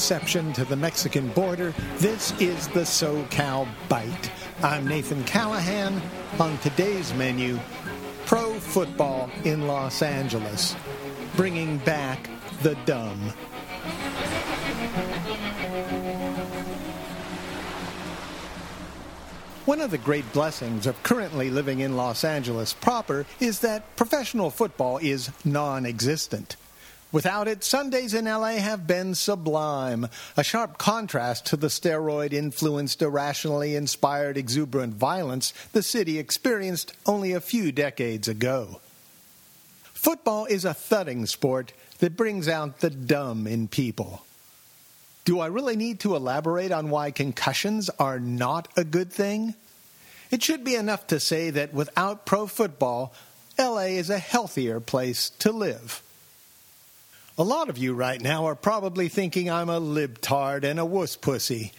inception to the Mexican border, this is the SoCal Byte. I'm Nathan Callahan. On today's menu, pro football in Los Angeles, bringing back the dumb. One of the great blessings of currently living in Los Angeles proper is that professional football is non existent. Without it, Sundays in LA have been sublime, a sharp contrast to the steroid influenced, irrationally inspired, exuberant violence the city experienced only a few decades ago. Football is a thudding sport that brings out the dumb in people. Do I really need to elaborate on why concussions are not a good thing? It should be enough to say that without pro football, LA is a healthier place to live. A lot of you right now are probably thinking I'm a libtard and a wuss pussy.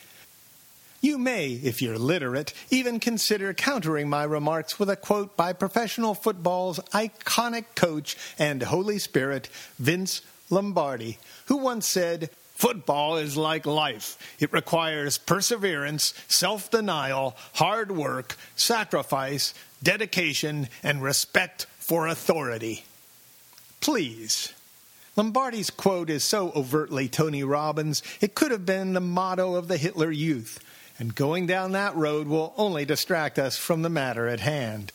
You may, if you're literate, even consider countering my remarks with a quote by professional football's iconic coach and Holy Spirit, Vince Lombardi, who once said, Football is like life. It requires perseverance, self denial, hard work, sacrifice, dedication, and respect for authority. Please. Lombardi's quote is so overtly Tony Robbins, it could have been the motto of the Hitler Youth, and going down that road will only distract us from the matter at hand.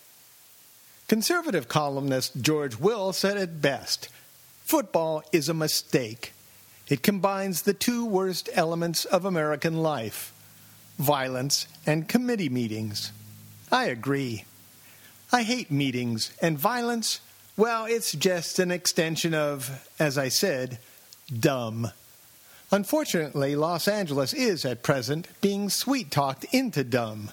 Conservative columnist George Will said it best Football is a mistake. It combines the two worst elements of American life violence and committee meetings. I agree. I hate meetings, and violence, well, it's just an extension of, as I said, dumb. Unfortunately, Los Angeles is at present being sweet talked into dumb.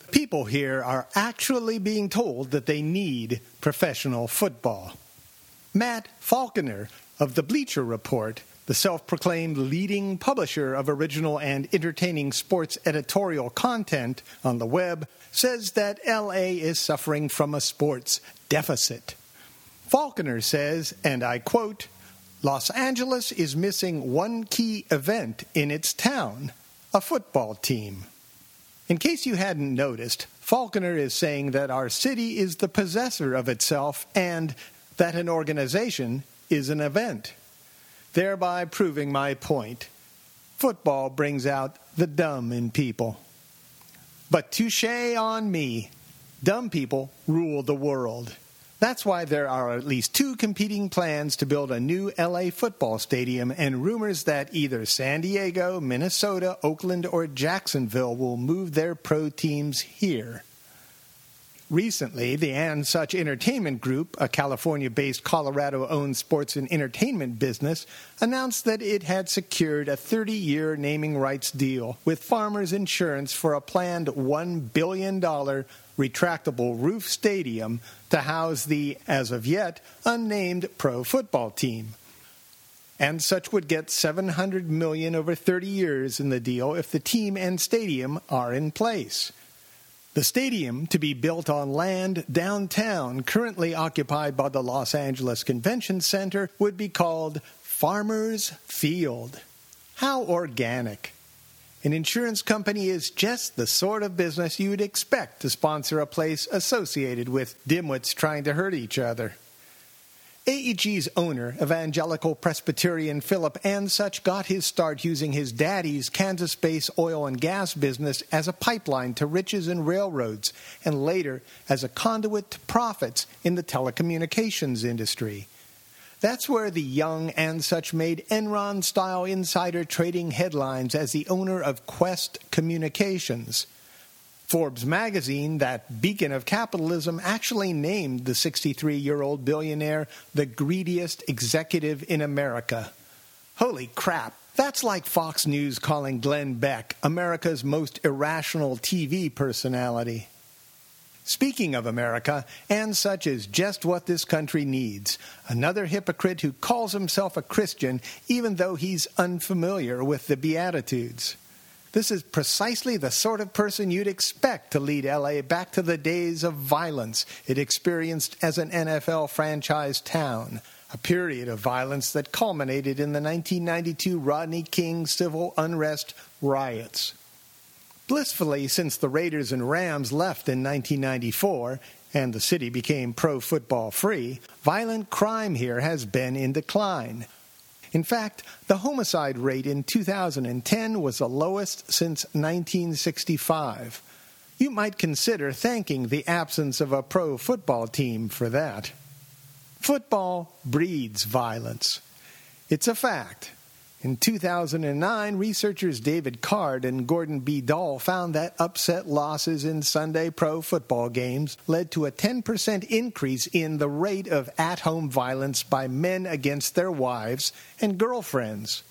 The People here are actually being told that they need professional football. Matt Falconer of the Bleacher Report the self proclaimed leading publisher of original and entertaining sports editorial content on the web, says that LA is suffering from a sports deficit. Falconer says, and I quote, Los Angeles is missing one key event in its town a football team. In case you hadn't noticed, Falconer is saying that our city is the possessor of itself and that an organization is an event thereby proving my point. Football brings out the dumb in people. But touche on me. Dumb people rule the world. That's why there are at least two competing plans to build a new LA football stadium and rumors that either San Diego, Minnesota, Oakland, or Jacksonville will move their pro teams here. Recently, the Anschutz Entertainment Group, a California based Colorado owned sports and entertainment business, announced that it had secured a 30 year naming rights deal with Farmers Insurance for a planned $1 billion retractable roof stadium to house the, as of yet, unnamed pro football team. Anschutz would get 700 million over 30 years in the deal if the team and stadium are in place. The stadium, to be built on land downtown currently occupied by the Los Angeles Convention Center, would be called Farmers Field. How organic! An insurance company is just the sort of business you'd expect to sponsor a place associated with dimwits trying to hurt each other. AEG's owner, evangelical Presbyterian Philip Anschutz, got his start using his daddy's Kansas based oil and gas business as a pipeline to riches and railroads, and later as a conduit to profits in the telecommunications industry. That's where the young Anschutz made Enron style insider trading headlines as the owner of Qwest Communications. Forbes magazine, that beacon of capitalism, actually named the 63 year old billionaire the greediest executive in America. Holy crap, that's like Fox News calling Glenn Beck America's most irrational TV personality. Speaking of America, Anschutz is just what this country needs another hypocrite who calls himself a Christian even though he's unfamiliar with the Beatitudes. This is precisely the sort of person you'd expect to lead LA back to the days of violence it experienced as an NFL franchise town. a period of violence that culminated in the 1992 Rodney King civil unrest riots. Blissfully, since the Raiders and Rams left in 1994 and the city became pro football free, violent crime here has been in decline. In fact, the homicide rate in 2010 was the lowest since 1965. You might consider thanking the absence of a pro football team for that. Football breeds violence. It's a fact. In 2009, researchers David Card and Gordon B. Dahl found that upset losses in Sunday pro football games led to a 10% increase in the rate of at home violence by men against their wives and girlfriends.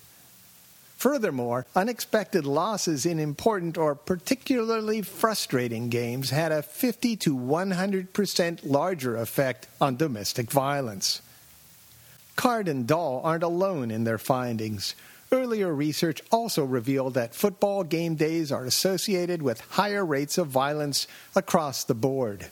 Furthermore, unexpected losses in important or particularly frustrating games had a 50 to 100% larger effect on domestic violence. Card and Dahl aren't alone in their findings. Earlier research also revealed that football game days are associated with higher rates of violence across the board.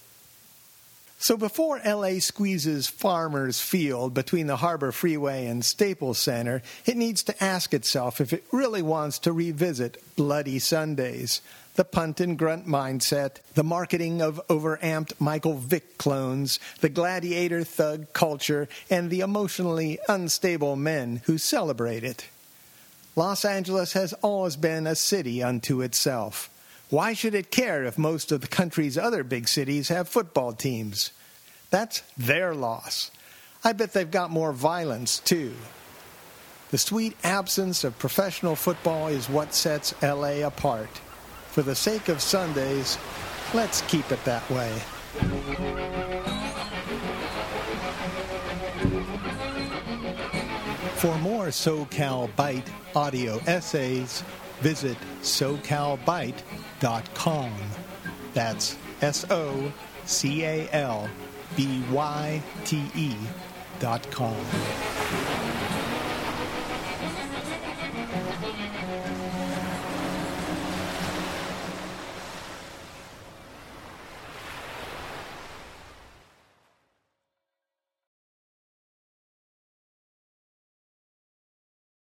So before LA squeezes Farmers Field between the Harbor Freeway and Staples Center, it needs to ask itself if it really wants to revisit Bloody Sundays. The punt and grunt mindset, the marketing of overamped Michael Vick clones, the gladiator thug culture, and the emotionally unstable men who celebrate it. Los Angeles has always been a city unto itself. Why should it care if most of the country's other big cities have football teams? That's their loss. I bet they've got more violence, too. The sweet absence of professional football is what sets LA apart. For the sake of Sundays, let's keep it that way. For more SoCal Byte audio essays, visit socalbyte.com. That's S O C A L B Y T E dot com.